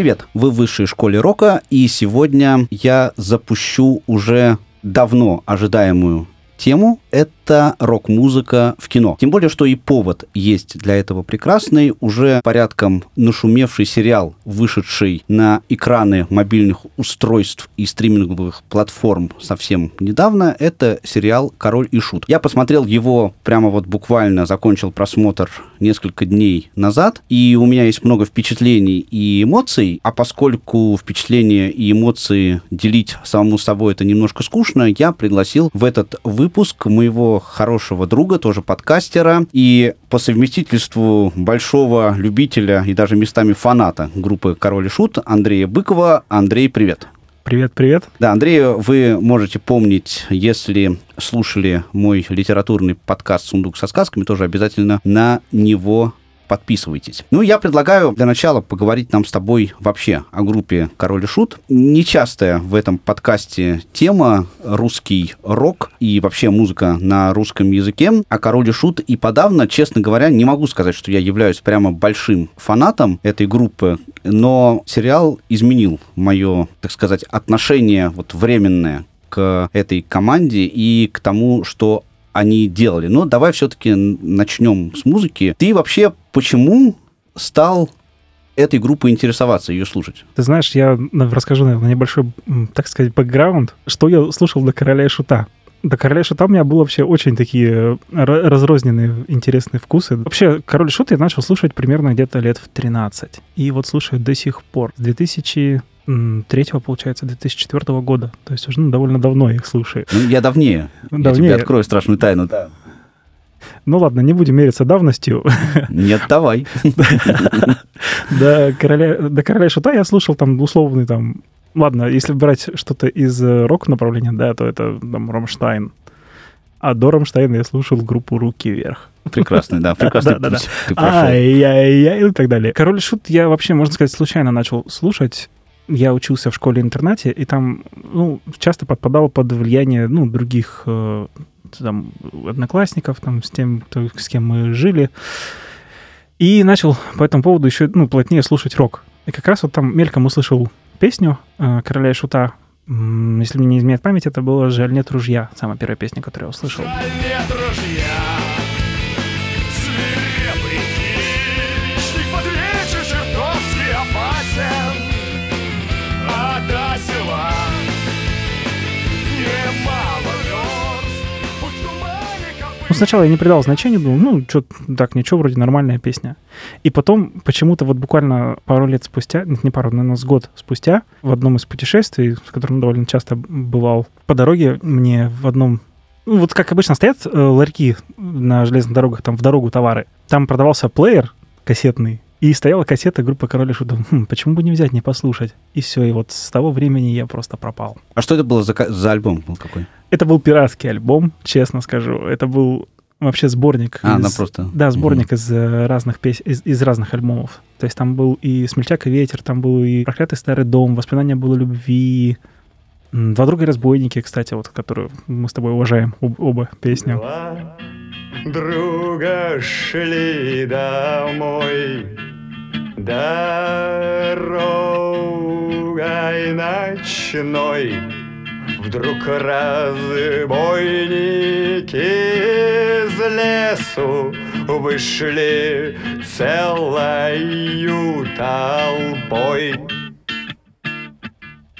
Привет, вы в высшей школе рока, и сегодня я запущу уже давно ожидаемую тему — это рок-музыка в кино. Тем более, что и повод есть для этого прекрасный. Уже порядком нашумевший сериал, вышедший на экраны мобильных устройств и стриминговых платформ совсем недавно, это сериал «Король и Шут». Я посмотрел его прямо вот буквально, закончил просмотр несколько дней назад, и у меня есть много впечатлений и эмоций, а поскольку впечатления и эмоции делить самому собой это немножко скучно, я пригласил в этот выпуск моего хорошего друга, тоже подкастера, и по совместительству большого любителя и даже местами фаната группы «Король и Шут» Андрея Быкова. Андрей, привет. Привет, привет. Да, Андрей, вы можете помнить, если слушали мой литературный подкаст «Сундук со сказками», тоже обязательно на него подписывайтесь. Ну, я предлагаю для начала поговорить нам с тобой вообще о группе «Король и Шут». Нечастая в этом подкасте тема русский рок и вообще музыка на русском языке. А «Король и Шут» и подавно, честно говоря, не могу сказать, что я являюсь прямо большим фанатом этой группы, но сериал изменил мое, так сказать, отношение вот временное к этой команде и к тому, что они делали. Но давай все-таки начнем с музыки. Ты вообще почему стал этой группой интересоваться, ее слушать? Ты знаешь, я расскажу, наверное, небольшой, так сказать, бэкграунд, что я слушал до «Короля и Шута». До «Короля и Шута» у меня было вообще очень такие разрозненные интересные вкусы. Вообще, «Король и Шут» я начал слушать примерно где-то лет в 13. И вот слушаю до сих пор. С 2000 третьего, получается, 2004 года. То есть уже ну, довольно давно их слушаю. Ну, я давнее. давнее. Я тебе открою страшную тайну. Да. Ну ладно, не будем мериться давностью. Нет, давай. До короля, до короля шута я слушал там условный там... Ладно, если брать что-то из э, рок-направления, да, то это там Ромштайн. А до Ромштайна я слушал группу «Руки вверх». Прекрасный, да, прекрасный да, да, да. Ай-яй-яй и так далее. «Король шут» я вообще, можно сказать, случайно начал слушать я учился в школе-интернате, и там ну, часто подпадал под влияние ну, других э, там, одноклассников, там, с тем, кто, с кем мы жили. И начал по этому поводу еще ну, плотнее слушать рок. И как раз вот там мельком услышал песню э, «Короля и шута». Если мне не изменяет память, это было «Жаль нет ружья», самая первая песня, которую я услышал. Жаль нет ружья, сначала я не придал значения, думал, ну, что так, ничего, вроде нормальная песня. И потом почему-то вот буквально пару лет спустя, нет, не пару, наверное, с год спустя, в одном из путешествий, с которым довольно часто бывал, по дороге мне в одном ну, вот как обычно стоят э, ларьки на железных дорогах, там в дорогу товары. Там продавался плеер кассетный, и стояла кассета группы Король и Шут. Хм, почему бы не взять, не послушать? И все, и вот с того времени я просто пропал. А что это было за, за альбом был какой? Это был пиратский альбом, честно скажу. Это был вообще сборник. А, из, она просто... Да, сборник угу. из э, разных песен, из, из разных альбомов. То есть там был и «Смельчак и ветер», там был и «Проклятый старый дом», «Воспоминания было любви», «Два друга и разбойники», кстати, вот, которую мы с тобой уважаем оба песни. Два друга шли домой Дорогой ночной Вдруг разбойники из лесу Вышли целою толпой.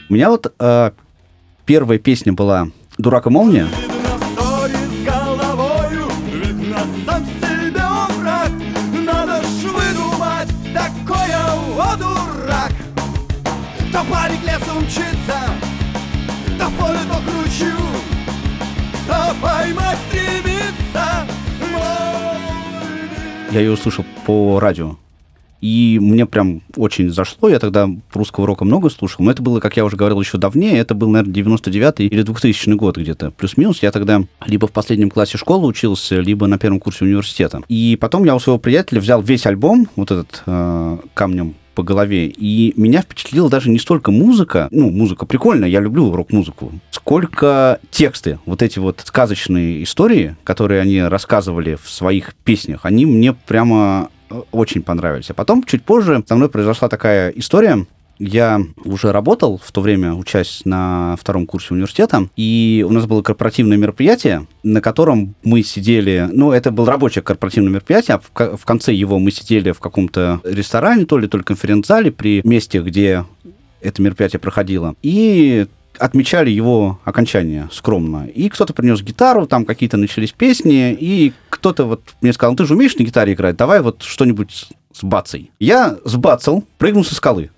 У меня вот э, первая песня была «Дурак и молния». Я ее услышал по радио. И мне прям очень зашло. Я тогда русского рока много слушал. Но это было, как я уже говорил, еще давнее. Это был, наверное, 99 или 2000 год где-то. Плюс-минус. Я тогда либо в последнем классе школы учился, либо на первом курсе университета. И потом я у своего приятеля взял весь альбом, вот этот э, камнем по голове. И меня впечатлила даже не столько музыка, ну, музыка прикольная, я люблю рок-музыку, сколько тексты, вот эти вот сказочные истории, которые они рассказывали в своих песнях, они мне прямо э, очень понравились. А потом, чуть позже, со мной произошла такая история, я уже работал в то время, учась на втором курсе университета, и у нас было корпоративное мероприятие, на котором мы сидели, ну, это было рабочее корпоративное мероприятие, а в конце его мы сидели в каком-то ресторане, то ли, то ли конференц-зале при месте, где это мероприятие проходило. И отмечали его окончание скромно. И кто-то принес гитару, там какие-то начались песни, и кто-то вот мне сказал, ну ты же умеешь на гитаре играть, давай вот что-нибудь с бацей. Я сбацал, прыгнул со скалы.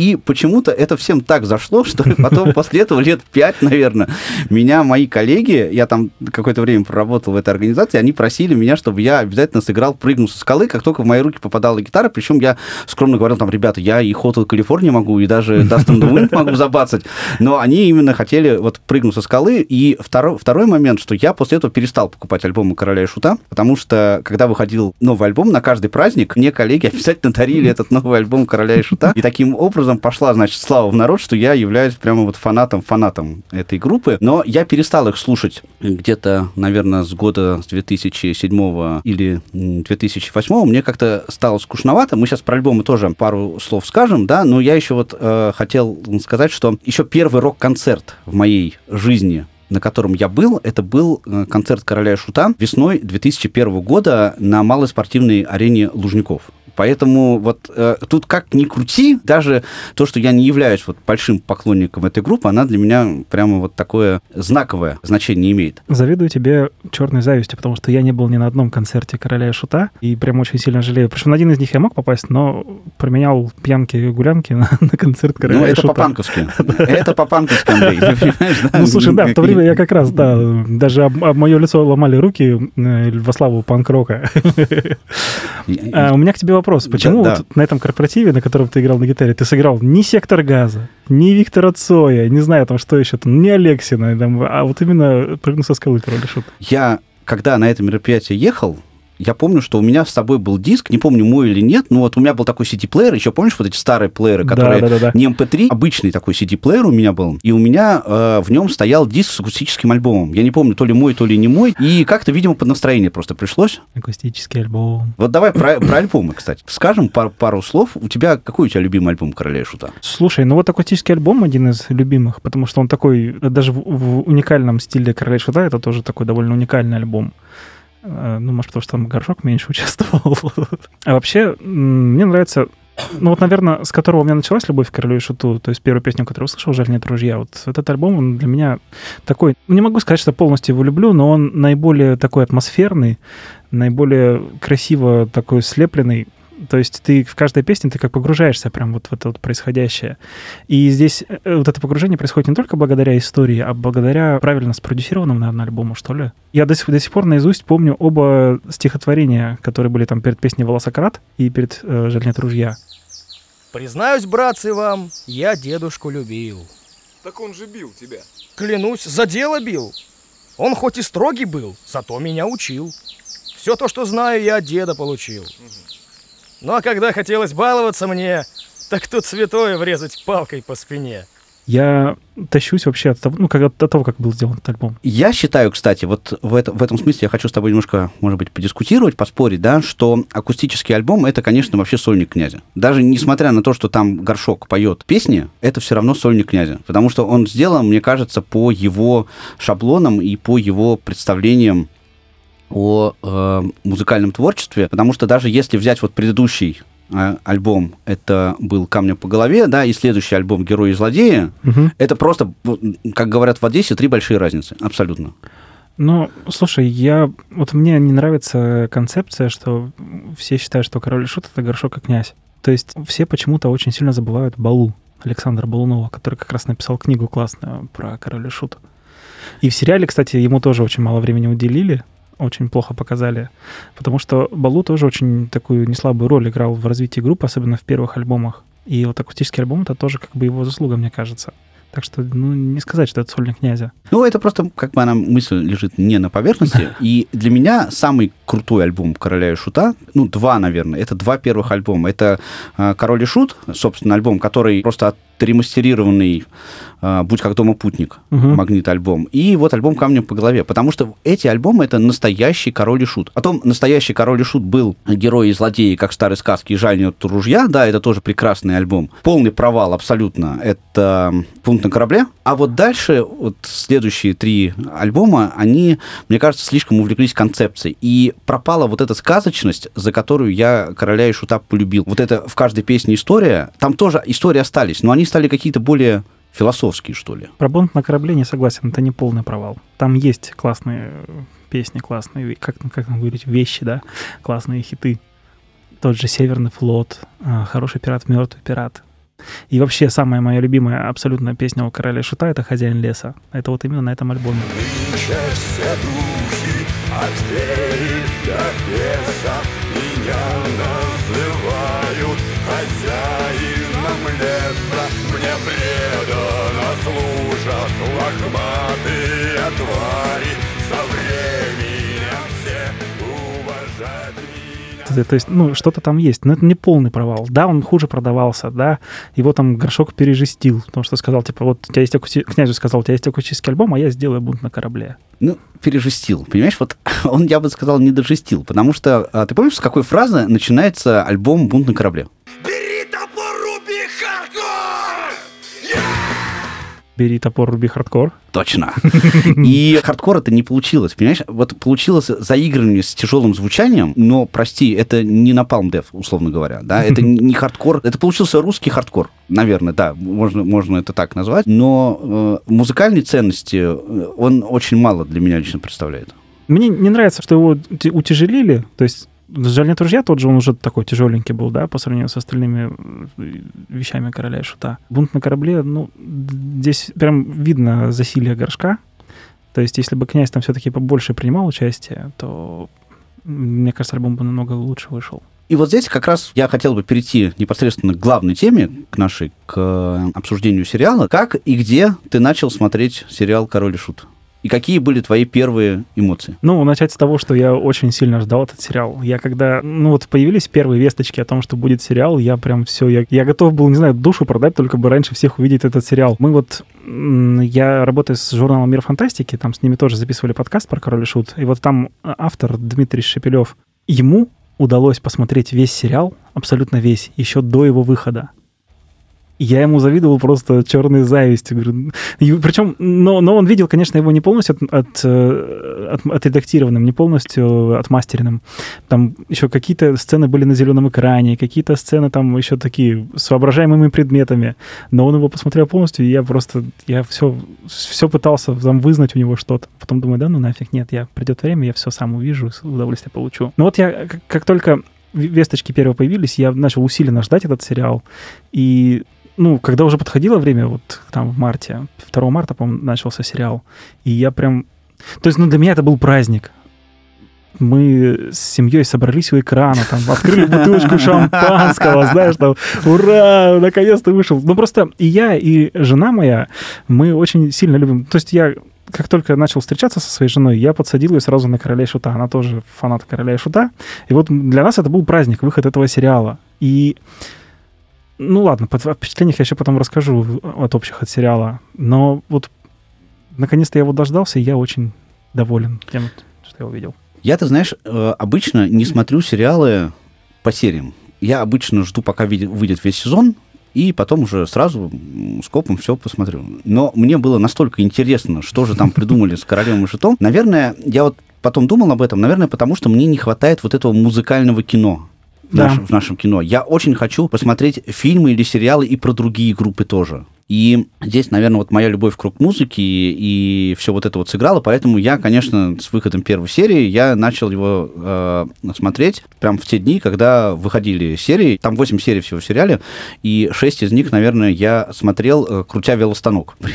И почему-то это всем так зашло, что потом после этого лет пять, наверное, меня мои коллеги, я там какое-то время проработал в этой организации, они просили меня, чтобы я обязательно сыграл «Прыгну со скалы», как только в мои руки попадала гитара, причем я скромно говорил, там, ребята, я и Hotel California могу, и даже Dustin the Wind могу забацать, но они именно хотели вот «Прыгну со скалы», и второй, второй момент, что я после этого перестал покупать альбомы «Короля и Шута», потому что, когда выходил новый альбом, на каждый праздник мне коллеги обязательно дарили этот новый альбом «Короля и Шута», и таким образом образом пошла, значит, слава в народ, что я являюсь прямо вот фанатом-фанатом этой группы. Но я перестал их слушать где-то, наверное, с года с 2007 или 2008. Мне как-то стало скучновато. Мы сейчас про альбомы тоже пару слов скажем, да, но я еще вот э, хотел сказать, что еще первый рок-концерт в моей жизни на котором я был, это был э, концерт «Короля и Шута» весной 2001 года на малой спортивной арене Лужников. Поэтому вот э, тут как ни крути, даже то, что я не являюсь вот большим поклонником этой группы, она для меня прямо вот такое знаковое значение имеет. Завидую тебе черной завистью, потому что я не был ни на одном концерте «Короля и Шута», и прям очень сильно жалею. Причем на один из них я мог попасть, но променял пьянки и гулянки на, на концерт «Короля ну, и это Шута». по-панковски. Это по-панковски, Андрей, Ну, слушай, да, в то время я как раз, да, даже об мое лицо ломали руки э, во славу панк-рока. А, у меня к тебе вопрос вопрос. Почему да, вот да. на этом корпоративе, на котором ты играл на гитаре, ты сыграл ни «Сектор газа», ни Виктора Цоя, не знаю там, что еще там, ни Алексина, там, а вот именно «Прыгну со скалы» король шут. Я, когда на это мероприятие ехал, я помню, что у меня с собой был диск, не помню, мой или нет, но вот у меня был такой CD-плеер, еще помнишь вот эти старые плееры, которые да, да, да, не MP3, обычный такой CD-плеер у меня был, и у меня э, в нем стоял диск с акустическим альбомом. Я не помню, то ли мой, то ли не мой, и как-то, видимо, под настроение просто пришлось. Акустический альбом. Вот давай про, про альбомы, кстати. Скажем пару, пару слов. У тебя какой у тебя любимый альбом «Короля и Шута»? Слушай, ну вот акустический альбом один из любимых, потому что он такой, даже в, в уникальном стиле «Короля и Шута» это тоже такой довольно уникальный альбом. Э, ну, может, потому что там горшок меньше участвовал. А вообще, мне нравится ну вот, наверное, с которого у меня началась любовь к королю и шуту, то есть первую песню, которую услышал, «Жаль нет ружья». Вот этот альбом, он для меня такой... Не могу сказать, что полностью его люблю, но он наиболее такой атмосферный, наиболее красиво такой слепленный. То есть ты в каждой песне ты как погружаешься прям вот в это вот происходящее. И здесь э, вот это погружение происходит не только благодаря истории, а благодаря правильно спродюсированному, наверное, альбому, что ли. Я до сих, до сих пор наизусть помню оба стихотворения, которые были там перед песней «Волосократ» и перед э, «Жаль нет ружья». Признаюсь, братцы вам, я дедушку любил. Так он же бил тебя. Клянусь, за дело бил. Он хоть и строгий был, зато меня учил. Все то, что знаю, я от деда получил. Угу. Ну а когда хотелось баловаться мне, так тут святое врезать палкой по спине. Я тащусь вообще от того, ну, как, от того, как был сделан этот альбом. Я считаю, кстати, вот в, это, в этом смысле я хочу с тобой немножко, может быть, подискутировать, поспорить, да, что акустический альбом — это, конечно, вообще сольник князя. Даже несмотря на то, что там горшок поет песни, это все равно сольник князя. Потому что он сделан, мне кажется, по его шаблонам и по его представлениям о э, музыкальном творчестве, потому что даже если взять вот предыдущий э, альбом, это был «Камнем по голове», да, и следующий альбом «Герои и злодеи», угу. это просто, как говорят в Одессе, три большие разницы, абсолютно. Ну, слушай, я вот мне не нравится концепция, что все считают, что король и шут это горшок и князь. То есть все почему-то очень сильно забывают Балу Александра Балунова, который как раз написал книгу классную про короля и шут. И в сериале, кстати, ему тоже очень мало времени уделили очень плохо показали. Потому что Балу тоже очень такую неслабую роль играл в развитии группы, особенно в первых альбомах. И вот акустический альбом — это тоже как бы его заслуга, мне кажется. Так что, ну, не сказать, что это сольник князя. Ну, это просто, как бы она мысль лежит не на поверхности. И для меня самый крутой альбом «Короля и Шута». Ну, два, наверное. Это два первых альбома. Это э, «Король и Шут», собственно, альбом, который просто отремастерированный э, «Будь как дома путник», Мгм. магнит-альбом. И вот альбом «Камнем по голове». Потому что эти альбомы — это настоящий «Король и Шут». О том, настоящий «Король и Шут» был герой и злодей, как в старой сказке, и «Жаль нет ружья». Да, это тоже прекрасный альбом. Полный провал абсолютно. Это «Пункт на корабле». А вот дальше, вот следующие три альбома, они, мне кажется, слишком увлеклись концепцией. И пропала вот эта сказочность, за которую я «Короля и Шута» полюбил. Вот это в каждой песне история. Там тоже истории остались, но они стали какие-то более философские, что ли. Про бунт на корабле не согласен, это не полный провал. Там есть классные песни, классные, как, как там говорить, вещи, да, классные хиты. Тот же «Северный флот», а, «Хороший пират, мертвый пират». И вообще самая моя любимая абсолютно песня у короля шута — это «Хозяин леса». Это вот именно на этом альбоме. Нынче феи до беса Меня называют хозяином леса. Мне преданно служат лохматые То то есть, ну, что-то там есть, но это не полный провал. Да, он хуже продавался, да, его там горшок пережестил, потому что сказал, типа, вот у тебя есть акусти... князю сказал, у тебя есть акустический альбом, а я сделаю бунт на корабле. Ну, пережестил. Понимаешь, вот он, я бы сказал, не дожестил. Потому что, а, ты помнишь, с какой фразы начинается альбом «Бунт на корабле»? Бери топор, руби хардкор. Точно. И хардкор это не получилось, понимаешь? Вот получилось заигрывание с тяжелым звучанием, но, прости, это не Napalm Death, условно говоря, да, это не хардкор, это получился русский хардкор, наверное, да, можно, можно это так назвать, но э, музыкальной ценности э, он очень мало для меня лично представляет. Мне не нравится, что его утяжелили, то есть «Жаль нет ружья» тот же, он уже такой тяжеленький был, да, по сравнению с остальными э, вещами короля и шута. Бунт на корабле, ну, здесь прям видно засилие горшка. То есть, если бы князь там все-таки побольше принимал участие, то, мне кажется, альбом бы намного лучше вышел. И вот здесь как раз я хотел бы перейти непосредственно к главной теме, к нашей, к э, обсуждению сериала. Как и где ты начал смотреть сериал «Король и Шут»? И какие были твои первые эмоции? Ну, начать с того, что я очень сильно ждал этот сериал. Я когда, ну вот появились первые весточки о том, что будет сериал, я прям все, я, я готов был, не знаю, душу продать, только бы раньше всех увидеть этот сериал. Мы вот, я работаю с журналом «Мир фантастики», там с ними тоже записывали подкаст про «Король и Шут», и вот там автор Дмитрий Шепелев, ему удалось посмотреть весь сериал, абсолютно весь, еще до его выхода. Я ему завидовал просто черной завистью. Говорю, причем, но, но он видел, конечно, его не полностью от, от, э, от, отредактированным, не полностью отмастеренным. Там еще какие-то сцены были на зеленом экране, какие-то сцены там еще такие с воображаемыми предметами. Но он его посмотрел полностью, и я просто, я все, все пытался там вызнать у него что-то. Потом думаю, да ну нафиг, нет, я придет время, я все сам увижу, удовольствие получу. Но вот я, как, как только весточки первые появились, я начал усиленно ждать этот сериал. И ну, когда уже подходило время, вот там в марте, 2 марта, по-моему, начался сериал, и я прям... То есть, ну, для меня это был праздник. Мы с семьей собрались у экрана, там, открыли бутылочку шампанского, знаешь, там, ура, наконец-то вышел. Ну, просто и я, и жена моя, мы очень сильно любим... То есть я как только начал встречаться со своей женой, я подсадил ее сразу на «Короля и Шута». Она тоже фанат «Короля и Шута». И вот для нас это был праздник, выход этого сериала. И ну ладно, по впечатлениях я еще потом расскажу от общих от сериала. Но вот наконец-то я его дождался, и я очень доволен тем, что я увидел. Я, ты знаешь, э, обычно не смотрю сериалы по сериям. Я обычно жду, пока выйдет весь сезон, и потом уже сразу скопом все посмотрю. Но мне было настолько интересно, что же там придумали с королем и шутом. Наверное, я вот потом думал об этом, наверное, потому что мне не хватает вот этого музыкального кино Да. нашем, в нашем кино. Я очень хочу посмотреть фильмы или сериалы и про другие группы тоже. И здесь, наверное, вот моя любовь к рок-музыке и, все вот это вот сыграло, поэтому я, конечно, с выходом первой серии я начал его э, смотреть прям в те дни, когда выходили серии. Там 8 серий всего в сериале, и 6 из них, наверное, я смотрел, э, крутя велостанок.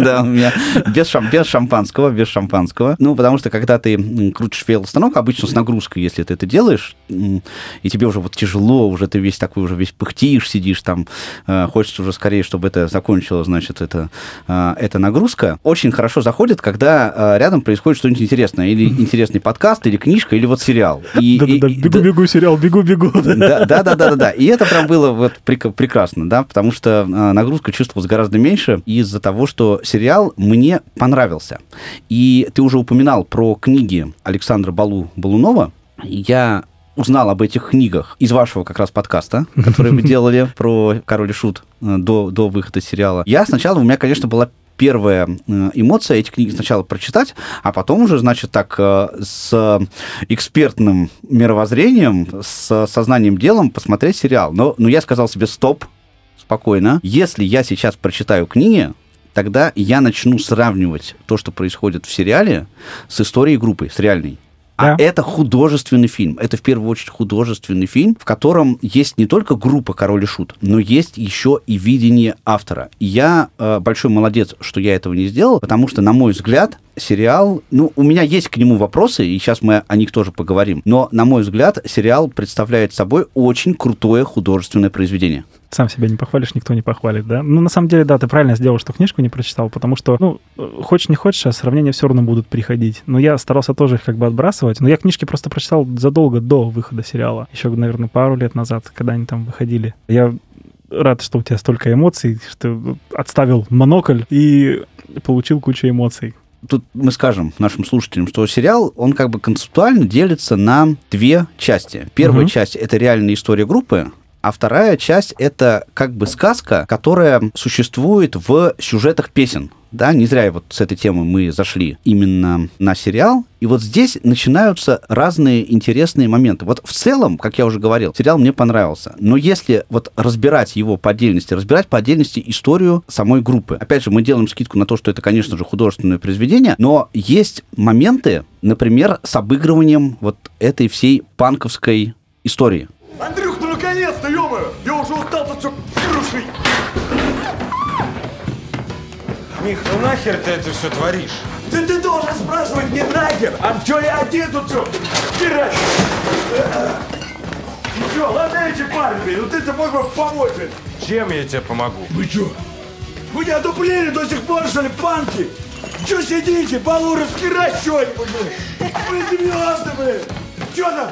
Да, у меня без шам- без шампанского, без шампанского. Ну, потому что, когда ты крутишь велостанок, обычно с нагрузкой, если ты это делаешь, и тебе уже вот тяжело, уже ты весь такой, уже весь пыхтишь, сидишь там, э, хочется уже скорее чтобы это закончилось, значит, это, а, эта нагрузка, очень хорошо заходит, когда а, рядом происходит что-нибудь интересное. Или интересный подкаст, или книжка, или вот сериал. И- Да-да-да, бегу-бегу сериал, бегу-бегу. да, да, да, да, да, да. И это прям было вот прек- прекрасно, да, потому что а, нагрузка чувствовалась гораздо меньше из-за того, что сериал мне понравился. И ты уже упоминал про книги Александра Балу Балунова. Я узнал об этих книгах из вашего как раз подкаста, который вы делали про Король и Шут э, до, до выхода сериала. Я сначала, у меня, конечно, была первая э, эмоция эти книги сначала прочитать, а потом уже, значит, так э, с экспертным мировоззрением, с сознанием делом посмотреть сериал. Но, но я сказал себе стоп, спокойно. Если я сейчас прочитаю книги, тогда я начну сравнивать то, что происходит в сериале, с историей группы, с реальной. А Да. это художественный фильм. Это в первую очередь художественный фильм, в котором есть не только группа Король и Шут, но есть еще и видение автора. И я э, большой молодец, что я этого не сделал, потому что, на мой взгляд, сериал, ну, у меня есть к нему вопросы, и сейчас мы о них тоже поговорим, но, на мой взгляд, сериал представляет собой очень крутое художественное произведение. Сам себя не похвалишь, никто не похвалит, да? Ну, на самом деле, да, ты правильно сделал, что книжку не прочитал, потому что, ну, хочешь не хочешь, а сравнения все равно будут приходить. Но я старался тоже их как бы отбрасывать. Но я книжки просто прочитал задолго до выхода сериала. Еще, наверное, пару лет назад, когда они там выходили. Я рад, что у тебя столько эмоций, что отставил монокль и получил кучу эмоций. Тут мы скажем нашим слушателям, что сериал, он как бы концептуально делится на две части. Первая Мгм. часть — это реальная история группы, а вторая часть — это как бы сказка, которая существует в сюжетах песен. Да, не зря вот с этой темы мы зашли именно на сериал. И вот здесь начинаются разные интересные моменты. Вот в целом, как я уже говорил, сериал мне понравился. Но если вот разбирать его по отдельности, разбирать по отдельности историю самой группы. Опять же, мы делаем скидку на то, что это, конечно же, художественное произведение, но есть моменты, например, с обыгрыванием вот этой всей панковской истории. Андрюх, ну Тут все крушить! Мих, ну нахер ты это все творишь? Ты, ты должен спрашивать не нахер, а чё я один тут все херачу? Ну чё, ладно эти парни, ну ты-то мог бы помочь. Чем я тебе помогу? Вы чё? Вы не одуплили до сих пор, что ли, панки? Чё сидите, балу раскирать что-нибудь, блин? Вы серьезно, блин? Чё там?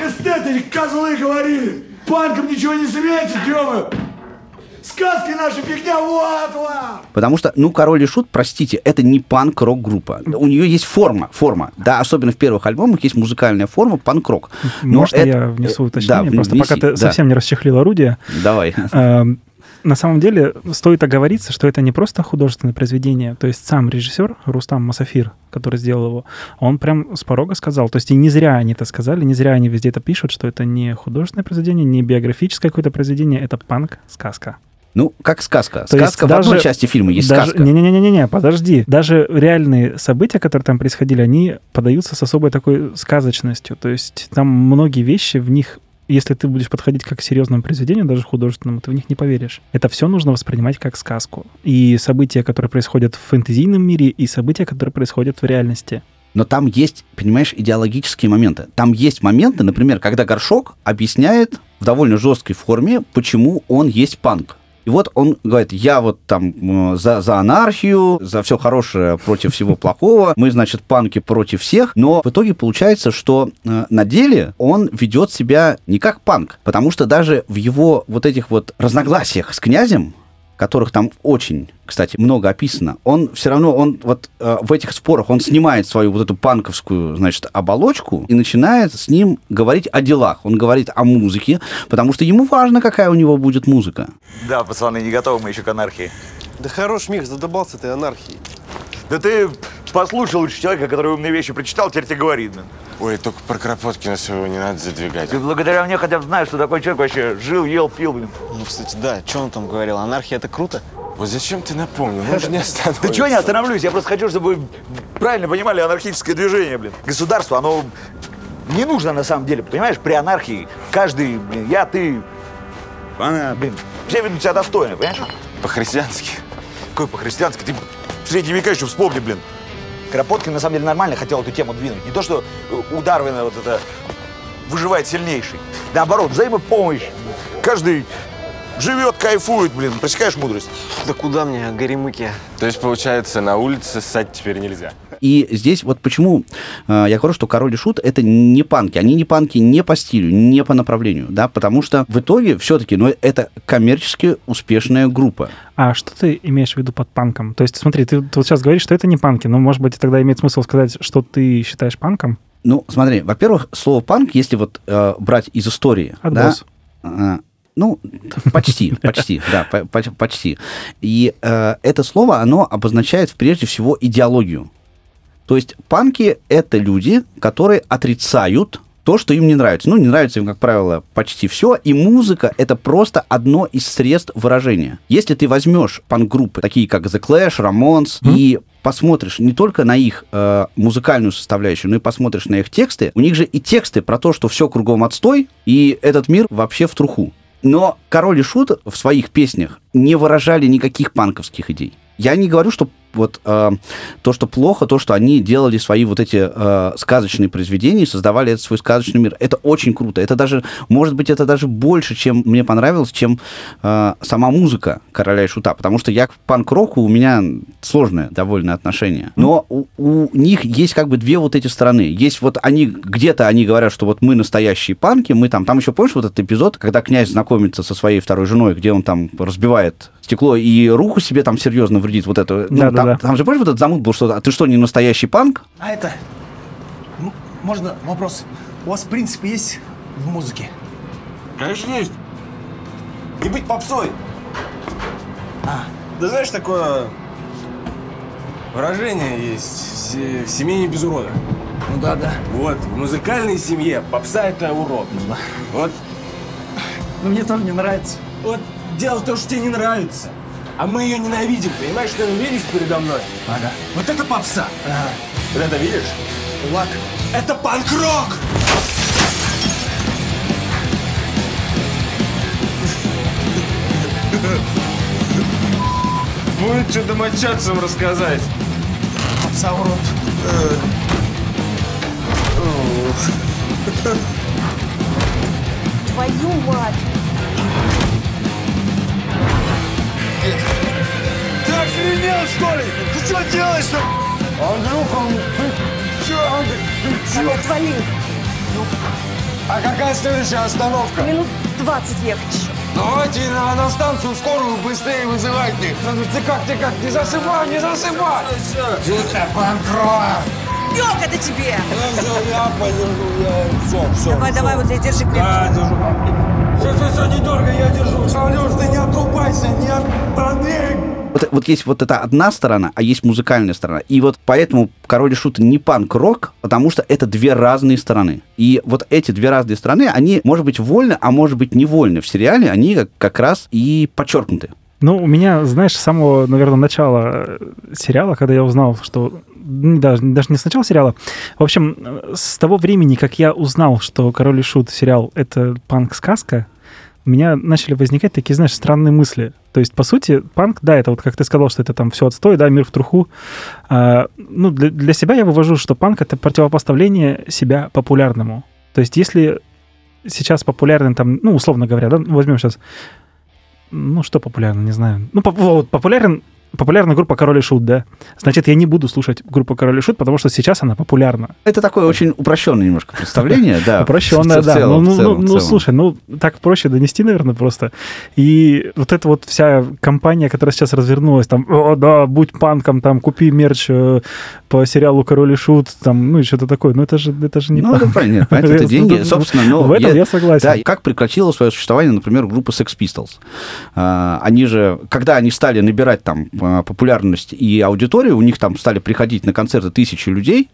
Эстеты, козлы говорили. Панкам ничего не светит, ё Сказки наши фигня, вот вам! Потому что, ну, Король и Шут, простите, это не панк-рок-группа. У нее есть форма, форма. Да, особенно в первых альбомах есть музыкальная форма панк-рок. Но Можно это- я внесу э, уточнение? да, Просто внеси, пока ты да. совсем не расчехлил орудие. Давай. Эм, На самом деле, стоит оговориться, что это не просто художественное произведение. То есть сам режиссер Рустам Масафир, который сделал его, он прям с порога сказал. То есть и не зря они это сказали, не зря они везде это пишут, что это не художественное произведение, не биографическое какое-то произведение, это панк-сказка. Ну, как сказка. То сказка в одной даже- части фильма есть Даже- сказка. Не-не-не-не, подожди. Даже реальные события, которые там происходили, они подаются с особой такой сказочностью. То есть там многие вещи в них если ты будешь подходить как к серьезному произведению, даже художественному, ты в них не поверишь. Это все нужно воспринимать как сказку. И события, которые происходят в фэнтезийном мире, и события, которые происходят в реальности. Но там есть, понимаешь, идеологические моменты. Там есть моменты, например, когда Горшок объясняет в довольно жесткой форме, почему он есть панк. И вот он говорит, я вот там э, за, за анархию, за все хорошее против всего плохого, мы, значит, панки против всех, но в итоге получается, что э, на деле он ведет себя не как панк, потому что даже в его вот этих вот разногласиях с князем, которых там очень, кстати, много описано, он все равно, он вот э, в этих спорах, он снимает свою вот эту панковскую, значит, оболочку и начинает с ним говорить о делах. Он говорит о музыке, потому что ему важно, какая у него будет музыка. Да, пацаны, не готовы мы еще к анархии. Да хорош, Мих, задолбался ты анархией. Да ты послушал лучше человека, который умные вещи прочитал, теперь тебе говорит. блин. Ой, только про Кропоткина своего не надо задвигать. Ты благодаря мне хотя бы знаешь, что такой человек вообще жил, ел, пил, блин. Ну, кстати, да, что он там говорил? Анархия это круто? Вот зачем ты напомнил? Он же не Да остановится. чего не остановлюсь? Я просто хочу, чтобы вы правильно понимали анархическое движение, блин. Государство, оно не нужно на самом деле, понимаешь? При анархии каждый, блин, я, ты, она, блин, все ведут себя достойно, понимаешь? По-христиански. Какой по-христиански? Ты средние века еще вспомни, блин. Кропоткин на самом деле нормально хотел эту тему двинуть. Не то, что у Дарвина вот это выживает сильнейший. Наоборот, взаимопомощь. Каждый живет, кайфует, блин. Пресекаешь мудрость? Да куда мне, горемыки? То есть, получается, на улице ссать теперь нельзя. И здесь вот почему э, я говорю, что король и шут это не панки. Они не панки не по стилю, не по направлению, да, потому что в итоге все-таки, ну, это коммерчески успешная группа. А что ты имеешь в виду под панком? То есть, смотри, ты, ты вот сейчас говоришь, что это не панки, но, может быть, тогда имеет смысл сказать, что ты считаешь панком? Ну, смотри, во-первых, слово панк, если вот э, брать из истории, Отброс. да, э, ну, почти, почти, да, по- по- почти. И э, это слово, оно обозначает прежде всего идеологию. То есть панки — это люди, которые отрицают то, что им не нравится. Ну, не нравится им, как правило, почти все. И музыка — это просто одно из средств выражения. Если ты возьмешь панк-группы, такие как The Clash, Ramones, Мгм. и посмотришь не только на их э, музыкальную составляющую, но и посмотришь на их тексты, у них же и тексты про то, что все кругом отстой, и этот мир вообще в труху. Но Король и Шут в своих песнях не выражали никаких панковских идей. Я не говорю, что вот э, то, что плохо, то, что они делали свои вот эти э, сказочные произведения, создавали этот свой сказочный мир. Это очень круто. Это даже, может быть, это даже больше, чем мне понравилось, чем э, сама музыка Короля и Шута. Потому что я к панк-року у меня сложное довольно отношение. Но у, у них есть как бы две вот эти стороны. Есть вот они, где-то они говорят, что вот мы настоящие панки, мы там, там еще помнишь вот этот эпизод, когда князь знакомится со своей второй женой, где он там разбивает стекло и руку себе там серьезно вредит вот это. Ну, там, Да-да-да. там же, помнишь, вот этот замут был, что «А ты что, не настоящий панк? А это... Можно вопрос? У вас принципы есть в музыке? Конечно, есть. Не быть попсой. А. Да знаешь, такое выражение есть в в семье не без урода. Ну да, да. Вот, в музыкальной семье попса это урод. Вот, Но мне тоже не нравится. вот дело в том, что тебе не нравится. А мы ее ненавидим, понимаешь, что видишь передо мной? Ага. Вот это попса. Ага. Вот это видишь? Лак. Это панк-рок! Будет что домочадцам рассказать. Попса урод. Твою мать! Охренел, что ли? Ты что делаешь-то? Андрюха, ты чё, Андрей, ты чё? Отвали! А какая следующая остановка? Минут 20 ехать еще. Давайте на, на станцию скорую быстрее вызывайте. Ты как, ты как, не засыпай, не засыпай. Это панкрок. Лёг это тебе! Я подержу, я... Все, все. Давай, давай, вот здесь держи крепче. Я держу. Все, все, все, не дергай, я держу. Алёш, ты не отрубайся, не от... Вот, вот есть вот эта одна сторона, а есть музыкальная сторона. И вот поэтому Король и Шут не панк-рок, потому что это две разные стороны. И вот эти две разные стороны, они, может быть, вольны, а может быть, невольны. В сериале они как, как раз и подчеркнуты. Ну, у меня, знаешь, с самого, наверное, начала э, сериала, когда я узнал, что... ну, Даже, даже не с начала сериала. В общем, с того времени, как я узнал, что «Король и Шут» сериал — это панк-сказка, у меня начали возникать такие, знаешь, странные мысли. То есть, по сути, панк, да, это вот как ты сказал, что это там все отстой, да, мир в труху. А, ну, для, для себя я вывожу, что панк — это противопоставление себя популярному. То есть, если сейчас популярен там, ну, условно говоря, да, возьмем сейчас ну, что популярно, не знаю. Ну, по- вот, популярен, популярна группа Король и Шут, да. Значит, я не буду слушать группу Король и Шут, потому что сейчас она популярна. Это такое очень упрощенное немножко представление, да. Упрощенная, в да. ну, ну, ну, ну, слушай, ну, так проще донести, наверное, просто. И вот эта вот вся компания, которая сейчас развернулась, там, о, да, будь панком, там, купи мерч э, по сериалу Король и Шут, там, ну, и что-то такое. Ну, это же, это же не Ну, это понятно, понятно, это деньги. Собственно, но В этом я согласен. Да, как прекратила свое существование, например, группа Sex Pistols. А, Они же, когда они стали набирать там популярность и аудиторию, у них там стали приходить на концерты тысячи людей,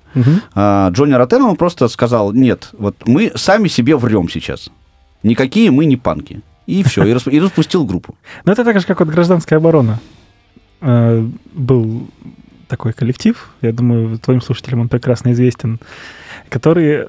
а, Джонни Ротенова просто сказал, нет, вот мы сами себе врем сейчас. Никакие мы не панки. И все, и, расп- и распустил группу. Ну, это так же, как вот гражданская оборона. Э, Был такой коллектив, я думаю, твоим слушателям он прекрасно известен, который э,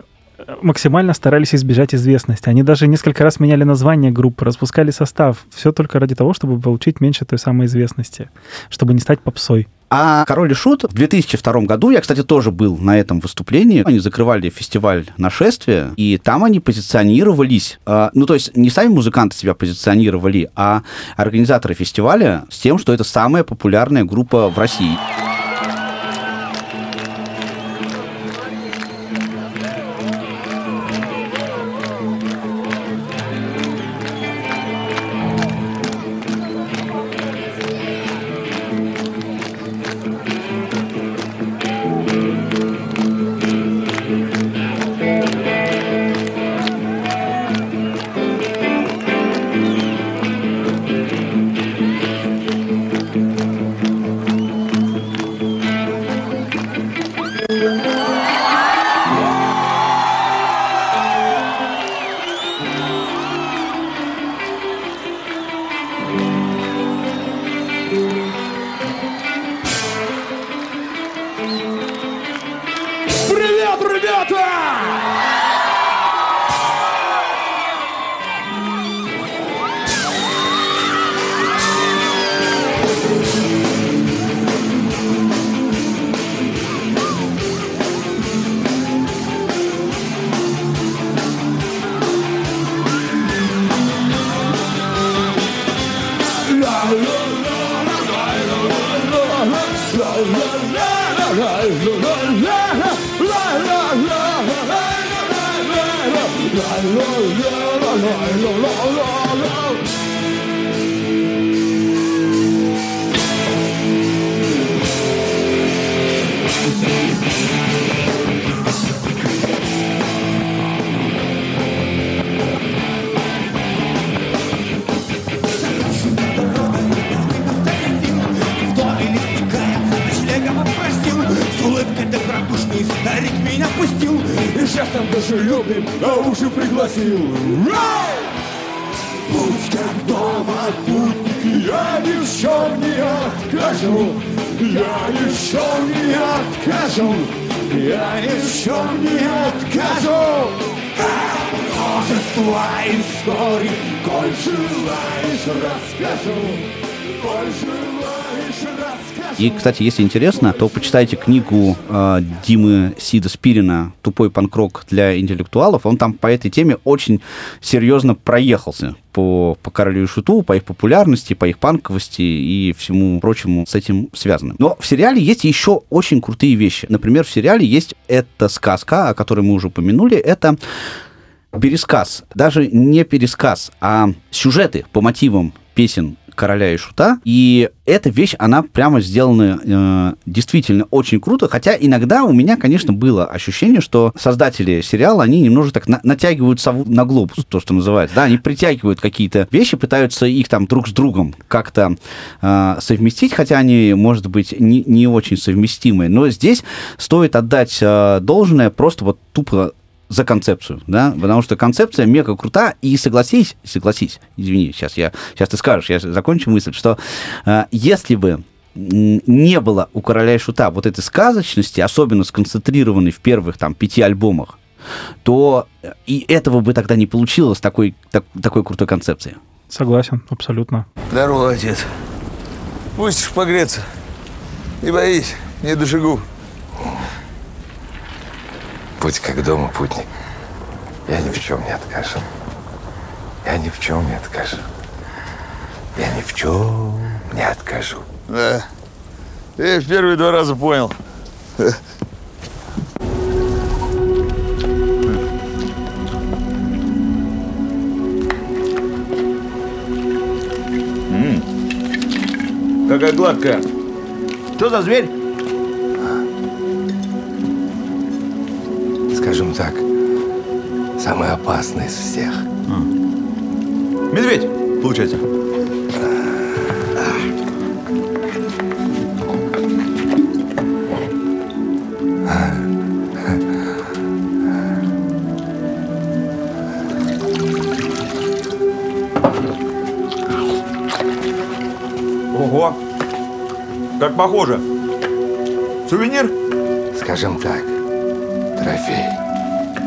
максимально старались избежать известности. Они даже несколько раз меняли название группы, распускали состав. Все только ради того, чтобы получить меньше той самой известности, чтобы не стать попсой. А «Король и Шут» в 2002 году, я, кстати, тоже был на этом выступлении, они закрывали фестиваль «Нашествие», и там они позиционировались, э, ну, то есть не сами музыканты себя позиционировали, а организаторы фестиваля с тем, что это самая популярная группа в России. улыбкой добродушный старик меня пустил. И жестом дружелюбным на уши пригласил. Рай! Будь как дома, путник, я ни не откажу. Я ни не откажу. Я ни не откажу. Множество историй, коль желаешь, расскажу. Коль желаешь, И, кстати, если интересно, то почитайте книгу э, Димы Сида Спирина «Тупой панкрок для интеллектуалов». Он там по этой теме очень серьезно проехался по, по Королю и Шуту, по их популярности, по их панковости и всему прочему с этим связанным. Но в сериале есть еще очень крутые вещи. Например, в сериале есть эта сказка, о которой мы уже упомянули, это пересказ. Даже не пересказ, а сюжеты по мотивам песен короля и шута. И эта вещь, она прямо сделана э, действительно очень круто. Хотя иногда у меня, конечно, было ощущение, что создатели сериала, они немножко так на- натягивают сову на глобус, то, что называется. Да, они притягивают какие-то вещи, пытаются их там друг с другом как-то э, совместить, хотя они, может быть, не, не очень совместимые. Но здесь стоит отдать э, должное просто вот тупо за концепцию, да, потому что концепция мега крута, и согласись, согласись, извини, сейчас я, сейчас ты скажешь, я закончу мысль, что э, если бы не было у короля и шута вот этой сказочности, особенно сконцентрированной в первых там пяти альбомах, то э, и этого бы тогда не получилось такой, так- такой крутой концепции. Согласен, абсолютно. Здорово, отец. Пусть погреться. Не боись, не дожигу. Путь как дома, путник. Я ни в чем не откажу. Я ни в чем не откажу. Я ни в чем не откажу. Да. Я в первые два раза понял. Какая гладкая. Что за зверь? Скажем так, самый опасный из всех. Медведь, получается. Ого! Как похоже. Сувенир? Скажем так, трофей.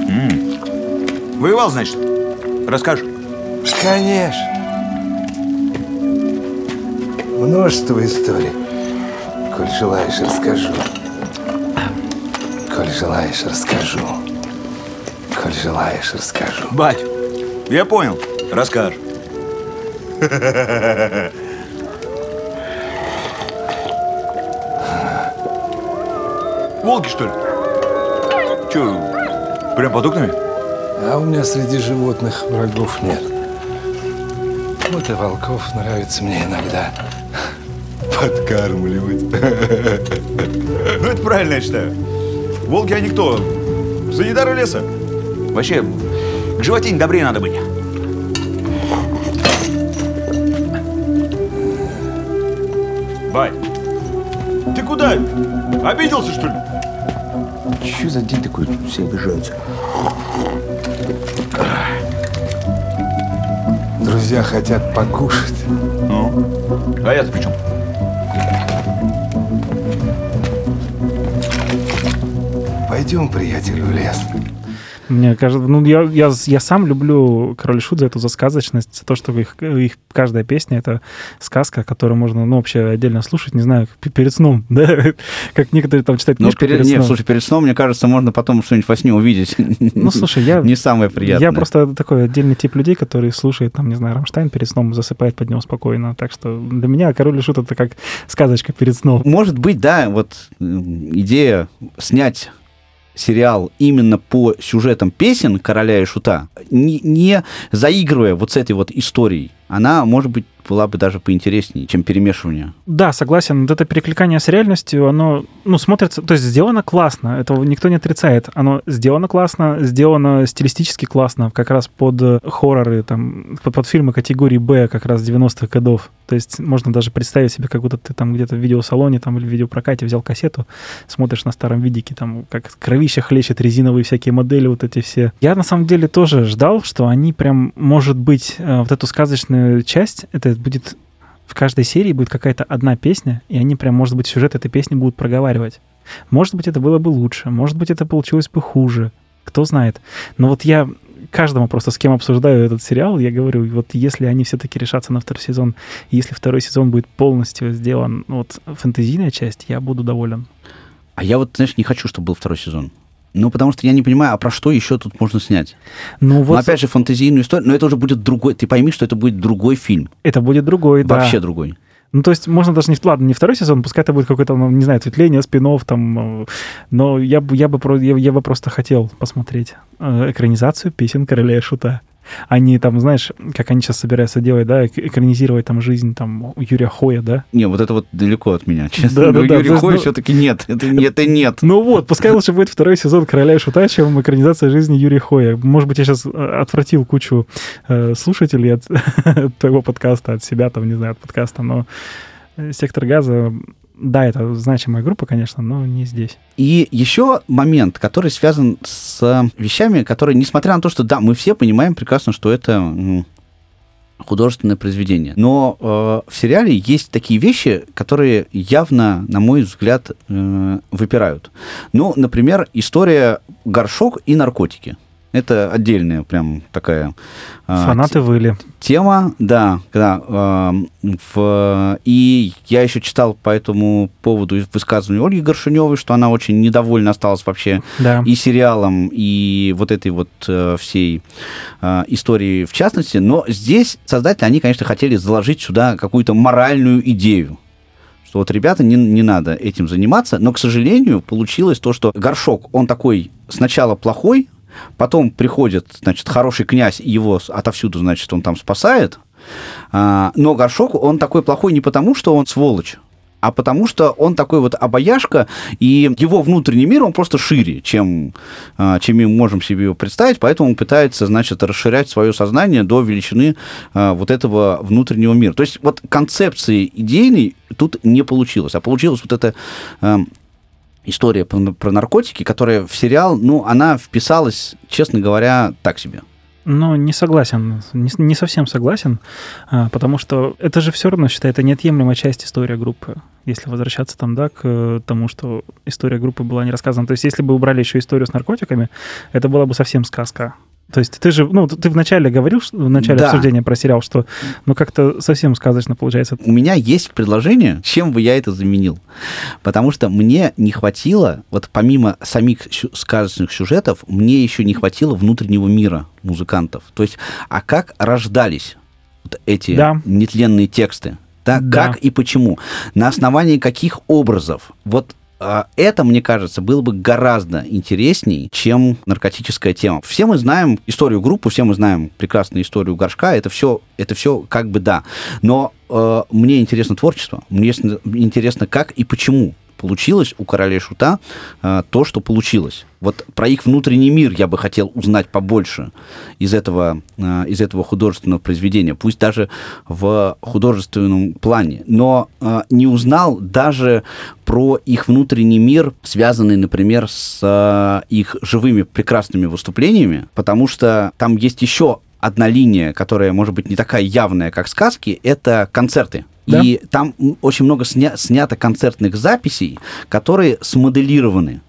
М, Воевал, значит? Расскажешь? Конечно. Множество историй. Коль желаешь, расскажу. Коль желаешь, расскажу. Коль желаешь, расскажу. Бать, я понял. Расскажешь. Волки, что ли? Че, прям под окнами? А у меня среди животных врагов нет. Вот и волков нравится мне иногда подкармливать. Ну, это правильно, я считаю. Волки, они кто? Санитары леса? Вообще, к животине добрее надо быть. Бать, ты куда? Обиделся, что ли? Что за день такой? Все обижаются. Друзья хотят покушать. Ну, а я-то при чем? Пойдем, приятель, в лес. Мне кажется, ну, я, я, я сам люблю Король Шут за эту за сказочность, за то, что их, их каждая песня — это сказка, которую можно, ну, вообще отдельно слушать, не знаю, перед сном, да? Как некоторые там читают Но книжку перед, перед нет, сном. слушай, перед сном, мне кажется, можно потом что-нибудь во сне увидеть. Ну, слушай, я... Не самое приятное. Я просто такой отдельный тип людей, которые слушают, там, не знаю, Рамштайн перед сном, засыпает под него спокойно. Так что для меня Король Шут — это как сказочка перед сном. Может быть, да, вот идея снять сериал именно по сюжетам песен Короля и Шута, не, не заигрывая вот с этой вот историей, она, может быть, была бы даже поинтереснее, чем перемешивание. Да, согласен. Вот это перекликание с реальностью, оно, ну, смотрится, то есть сделано классно, этого никто не отрицает. Оно сделано классно, сделано стилистически классно, как раз под э, хорроры, там, под, под фильмы категории Б, как раз 90-х годов. То есть можно даже представить себе, как будто ты там где-то в видеосалоне там, или в видеопрокате взял кассету, смотришь на старом видике, там, как кровища хлещет, резиновые всякие модели, вот эти все. Я, на самом деле, тоже ждал, что они прям, может быть, э, вот эту сказочную часть, это будет в каждой серии будет какая-то одна песня, и они прям, может быть, сюжет этой песни будут проговаривать. Может быть, это было бы лучше, может быть, это получилось бы хуже, кто знает. Но вот я каждому просто, с кем обсуждаю этот сериал, я говорю, вот если они все-таки решатся на второй сезон, если второй сезон будет полностью сделан, вот фэнтезийная часть, я буду доволен. А я вот, знаешь, не хочу, чтобы был второй сезон. Ну, потому что я не понимаю, а про что еще тут можно снять? Ну, вот Но опять же, фантазийную историю, но это уже будет другой, ты пойми, что это будет другой фильм. это будет другой, да. Вообще другой. Ну, то есть можно даже не, ладно, не второй сезон, пускай это будет какое-то, ну, не знаю, ответвление, спин там, э, но я бы, я бы, я, я бы просто хотел посмотреть э, экранизацию песен Короля и Шута. Они там, знаешь, как они сейчас собираются делать, да, эк- экранизировать там жизнь там Юрия Хоя, да? Не, вот это вот далеко от меня, честно. Да, да, говорю. да, Хой ну- все-таки нет. Это, это нет. Ну вот, пускай лучше будет второй сезон Короля и Шута, чем экранизация жизни Юрия Хоя. Может быть, я сейчас отвратил кучу э, слушателей от, от твоего подкаста, от себя, там, не знаю, от подкаста, но э, «Сектор газа», да, это значимая группа, конечно, но не здесь. И еще момент, который связан с вещами, которые, несмотря на то, что, да, мы все понимаем прекрасно, что это художественное произведение. Но э, в сериале есть такие вещи, которые явно, на мой взгляд, э, выпирают. Ну, например, история горшок и наркотики. Это отдельная прям такая... э, Фанаты выли. тема, да, да. э, в, и я еще читал по этому поводу высказывание Ольги Горшиневой, что она очень недовольна осталась вообще Да. и сериалом, и вот этой вот э, всей э, истории в частности. Но здесь создатели, они, конечно, хотели заложить сюда какую-то моральную идею. Что вот, ребята, не, не надо этим заниматься. Но, к сожалению, получилось то, что горшок, он такой сначала плохой, потом приходит, значит, хороший князь, его отовсюду, значит, он там спасает. А, но горшок, он такой плохой не потому, что он сволочь, а потому что он такой вот обаяшка, и его внутренний мир, он просто шире, чем, а, чем мы можем себе его представить, поэтому он пытается, значит, расширять свое сознание до величины а, вот этого внутреннего мира. То есть вот концепции идейной тут не получилось, а получилось вот это а, история про, про наркотики, которая в сериал, ну, она вписалась, честно говоря, так себе. Ну, не согласен, не, не совсем согласен, а, потому что это же все равно, считай, это неотъемлемая часть истории группы. Если возвращаться там, да, к тому, что история группы была не рассказана. То есть, если бы убрали еще историю с наркотиками, это была бы совсем сказка. То есть ты же, ну, ты вначале говорил, в начале Да. обсуждения про сериал, что, ну, как-то совсем сказочно получается. У меня есть предложение, чем бы я это заменил. Потому что мне не хватило, вот помимо самих сказочных сюжетов, мне еще не хватило внутреннего мира музыкантов. То есть, а как рождались вот эти Да. нетленные тексты? Да, Да. Как и почему? На основании каких образов? Вот это, мне кажется, было бы гораздо интересней, чем наркотическая тема. Все мы знаем историю группы, все мы знаем прекрасную историю горшка. Это все, это все как бы да. Но э, мне интересно творчество, мне интересно, как и почему получилось у королей шута э, то, что получилось. Вот про их внутренний мир я бы хотел узнать побольше из этого, э, из этого художественного произведения, пусть даже в художественном плане. Но э, не узнал даже про их внутренний мир, связанный, например, с их живыми прекрасными выступлениями, потому что там есть еще одна линия, которая, может быть, не такая явная, как сказки, это концерты. Да. И там очень много сня- снято концертных записей, которые смоделированы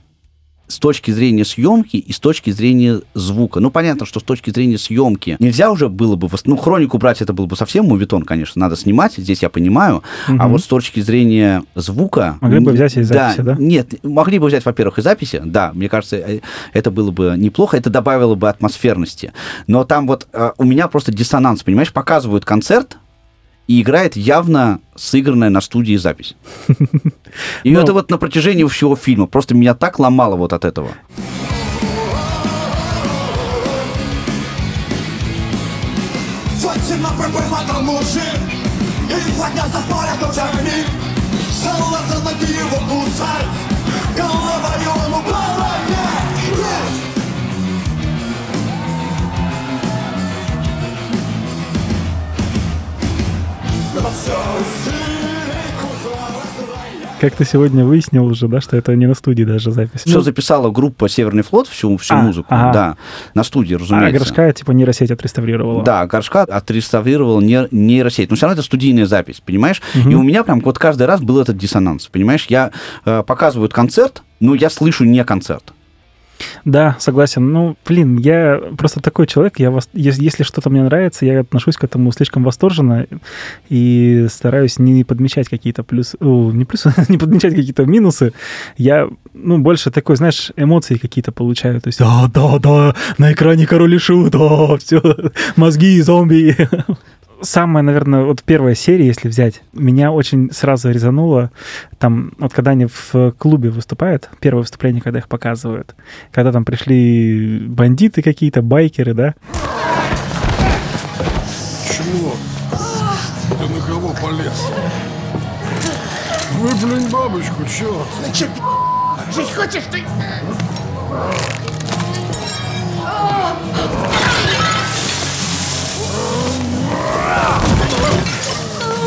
с точки зрения съемки и с точки зрения звука. Ну, понятно, что с точки зрения съемки нельзя уже было бы... Ну, хронику брать это был бы совсем мувитон, конечно, надо снимать, здесь я понимаю. А Мгм. вот с точки зрения звука... Могли бы взять из записи, да? Нет, могли бы взять, во-первых, и записи, да, мне кажется, э, это было бы неплохо, это добавило бы атмосферности. Но там вот э, у меня просто диссонанс, понимаешь, показывают концерт, и играет явно сыгранная на студии запись. И Ну. это вот на протяжении всего фильма. Просто меня так ломало вот от этого. Мужик Стала за ноги его Как ты сегодня выяснил уже, да, что это не на студии даже запись. Все Ну, записала группа Северный флот, всю, всю А, музыку. ага. Да, на студии, а разумеется. горшка, типа, нейросеть отреставрировала. Да, горшка отреставрировал не- нейросеть. Но все равно это студийная запись, понимаешь? Мгм. И у меня прям вот каждый раз был этот диссонанс, понимаешь? Я э, показывают концерт, но я слышу не концерт. Да, согласен. Ну, блин, я просто такой человек, я ес- если что-то мне нравится, я отношусь к этому слишком восторженно и стараюсь не подмечать какие-то плюсы, о, не плюсы, не подмечать какие-то минусы. Я, ну, больше такой, знаешь, эмоции какие-то получаю. То есть, а, да, да, на экране король и шут, да, все, мозги, зомби. Самая, наверное, вот первая серия, если взять, меня очень сразу резануло, там, вот когда они в клубе выступают, первое выступление, когда их показывают, когда там пришли бандиты какие-то, байкеры, да, Чего? Ты на кого полез? Выплюнь бабочку, черт! Ну че, жить хочешь ты?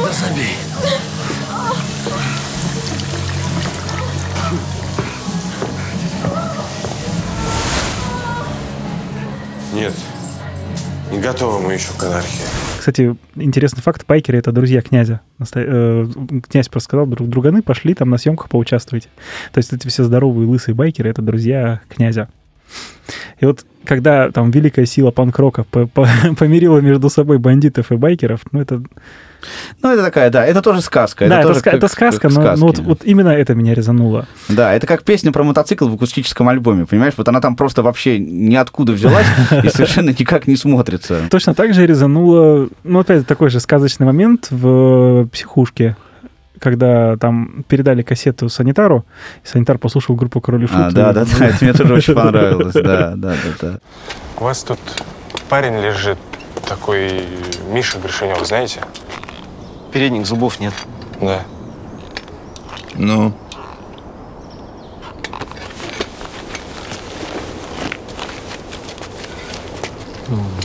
Да забей. Нет, не готовы мы еще к анархии. Кстати, интересный факт, байкеры — это друзья князя. Э, Князь просто сказал, друг друганы, пошли там на съемках поучаствуйте. То есть эти все здоровые лысые байкеры — это друзья князя. И вот когда там великая сила панк-рока по- по- помирила между собой бандитов и байкеров, ну это... Ну, это такая, да, это тоже сказка. да, это, тоже ска- как- это сказка, но, сказки. но вот, вот именно это меня резануло. Да, это как песня про мотоцикл в акустическом альбоме, понимаешь? Вот она там просто вообще ниоткуда взялась и совершенно никак не смотрится. Точно так же резануло, ну, опять такой же сказочный момент в «Психушке», когда там передали кассету санитару, и санитар послушал группу «Король и Шут». А, да, да, да, это мне тоже очень понравилось, да, да, да, да. У вас тут парень лежит, такой Миша Горшинев, знаете? Передних зубов нет. Да. Ну,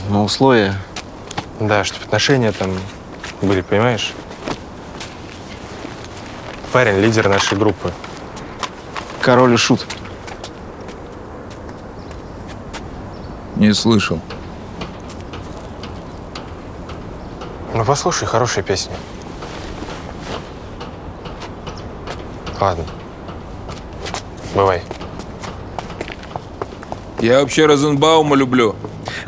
Но условия... Да, чтобы отношения там были, понимаешь? Парень лидер нашей группы. Король и шут. не слышал. Ну, послушай, хорошая песня. Ладно. Бывай. Я вообще Розенбаума люблю.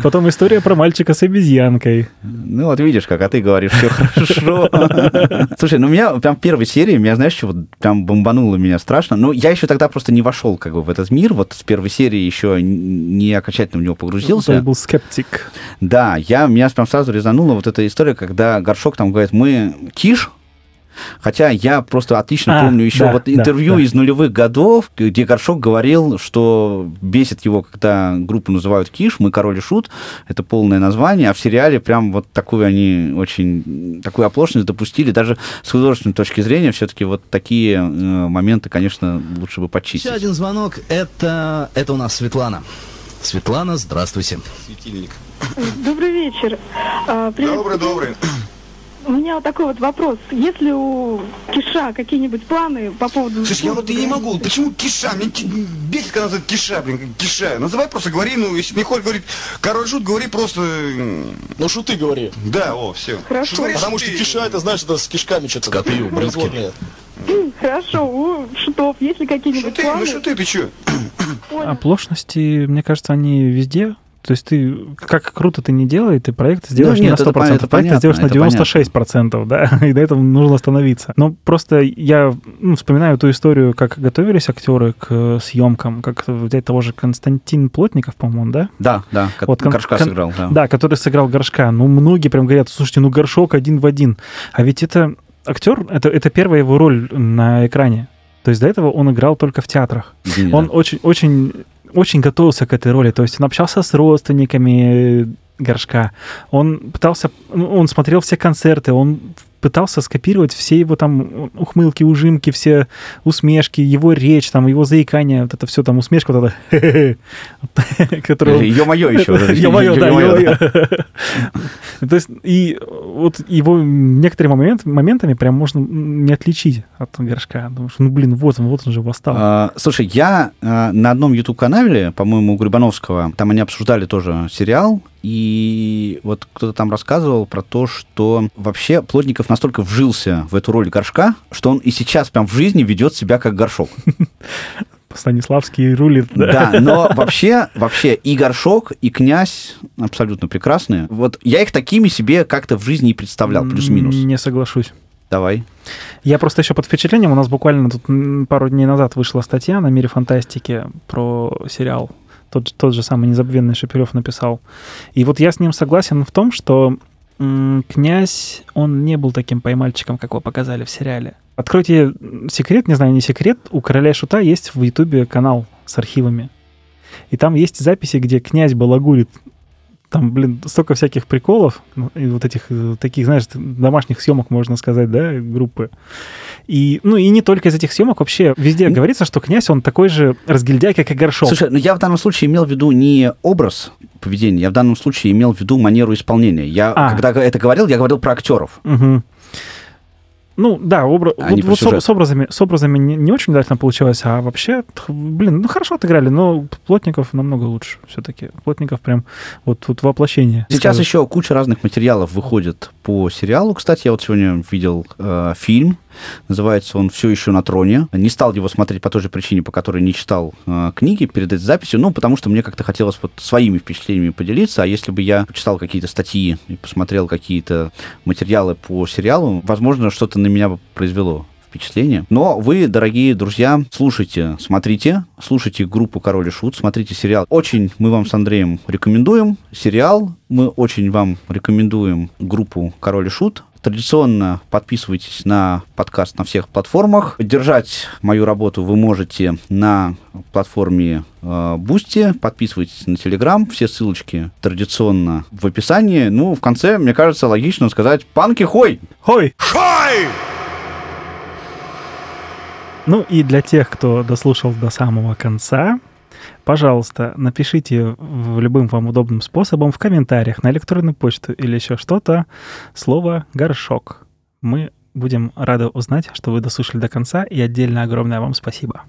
Потом история про мальчика с обезьянкой. Ну вот видишь, как, а ты говоришь, все хорошо. Слушай, ну меня прям в первой серии, меня, знаешь, что вот прям бомбануло меня страшно. Ну, я еще тогда просто не вошел как бы в этот мир, вот с первой серии еще не окончательно в него погрузился. был скептик. Да, я, меня прям сразу резанула вот эта история, когда Горшок там говорит, мы киш, Хотя я просто отлично А, помню еще да, вот интервью да. из нулевых годов, где Горшок говорил, что бесит его, когда группу называют Киш, мы Король и Шут, это полное название, а в сериале прям вот такую они очень, такую оплошность допустили, даже с художественной точки зрения все-таки вот такие э, моменты, конечно, лучше бы почистить. Еще один звонок. Это, это у нас Светлана. Светлана, здравствуйте. Светильник. Добрый вечер. А, привет. Добрый, добрый. У меня вот такой вот вопрос. Есть ли у Киша какие-нибудь планы по поводу... Слушай, я вот и не могу. Почему киша? Ки- бесит, когда называют киша, блин, киша. Называй просто, говори, ну, если не хочешь говорить король шут, говори просто... Ну, шуты говори. Да, о, все. Хорошо. Потому что киша, это, знаешь, это с кишками что-то. Коты, ублюдки. Хорошо. У шутов есть ли какие-нибудь Шуты, планы? ну шуты, ты чё? Оплошности, мне кажется, они везде. То есть ты, как круто ты не делай, ты проект сделаешь Ну, не нет, на это 100%, пон- это проект ты сделаешь на понятно, это 96%, да, и до этого нужно остановиться. Но просто я ну, вспоминаю ту историю, как готовились актеры к э, съемкам, как взять того же Константин Плотников, по-моему, да? Да, да, кон- Горшка кон- сыграл, да. Да, который сыграл Горшка. Ну, многие прям говорят, слушайте, ну, Горшок один в один. А ведь это актер, это, это первая его роль на экране. То есть до этого он играл только в театрах. Извини, он да. очень, очень, очень готовился к этой роли. То есть он общался с родственниками Горшка. Он пытался, ну, он смотрел все концерты, он пытался скопировать все его там ухмылки, ужимки, все усмешки, его речь, там, его заикание, вот это все там усмешка, вот это, Ё-моё еще. Ё-моё, да, Ё-моё. То есть, и вот его некоторыми момент, моментами прям можно не отличить от горшка. Потому что, ну, блин, вот он, вот он же восстал. А, Слушай, я а, на одном YouTube-канале, по-моему, у Грибановского, там они обсуждали тоже сериал, и вот кто-то там рассказывал про то, что вообще Плотников настолько вжился в эту роль горшка, что он и сейчас прям в жизни ведет себя как горшок. Станиславский рулит. Да, но вообще, вообще и горшок, и князь абсолютно прекрасные. Вот я их такими себе как-то в жизни и представлял, плюс-минус. Не соглашусь. Давай. Я просто еще под впечатлением, у нас буквально тут пару дней назад вышла статья на «Мире фантастики» про сериал. Тот, тот же самый незабвенный Шепелев написал. И вот я с ним согласен в том, что м, князь, он не был таким поймальчиком, как его показали в сериале. Откройте секрет, не знаю, не секрет, у «Короля Шута» есть в Ютубе канал с архивами. И там есть записи, где князь балагурит. Там, блин, столько всяких приколов, ну, и вот этих, э, таких, знаешь, домашних съемок, можно сказать, да, группы. И, ну, и не только из этих съемок, вообще везде говорится, что князь, он такой же разгильдяй, как и Горшок. Слушай, ну я в данном случае имел в виду не образ поведения, я в данном случае имел в виду манеру исполнения. Я, А. когда это говорил, я говорил про актеров. Мгм. Ну, да, обра- А вот, вот с, с образами, с образами не, не очень удачно получилось, а вообще, блин, ну хорошо отыграли, но Плотников намного лучше все-таки. Плотников прям вот тут воплощение. Сейчас скажешь. еще куча разных материалов выходит по сериалу. Кстати, я вот сегодня видел э, фильм, называется он «Все еще на троне». Не стал его смотреть по той же причине, по которой не читал э, книги перед этой записью, ну, потому что мне как-то хотелось вот своими впечатлениями поделиться, а если бы я почитал какие-то статьи и посмотрел какие-то материалы по сериалу, возможно, что-то на меня бы произвело впечатление. Но вы, дорогие друзья, слушайте, смотрите, слушайте группу «Король и Шут», смотрите сериал. Очень мы вам с Андреем рекомендуем сериал, мы очень вам рекомендуем группу «Король и Шут». Традиционно подписывайтесь на подкаст на всех платформах. Поддержать мою работу вы можете на платформе э, Boosty. Подписывайтесь на Телеграм. Все ссылочки традиционно в описании. Ну, в конце, мне кажется, логично сказать «Панки, хой!» Хой! Хай! Ну и для тех, кто дослушал до самого конца, пожалуйста, напишите в любым вам удобным способом в комментариях на электронную почту или еще что-то слово «горшок». Мы будем рады узнать, что вы дослушали до конца, и отдельно огромное вам спасибо.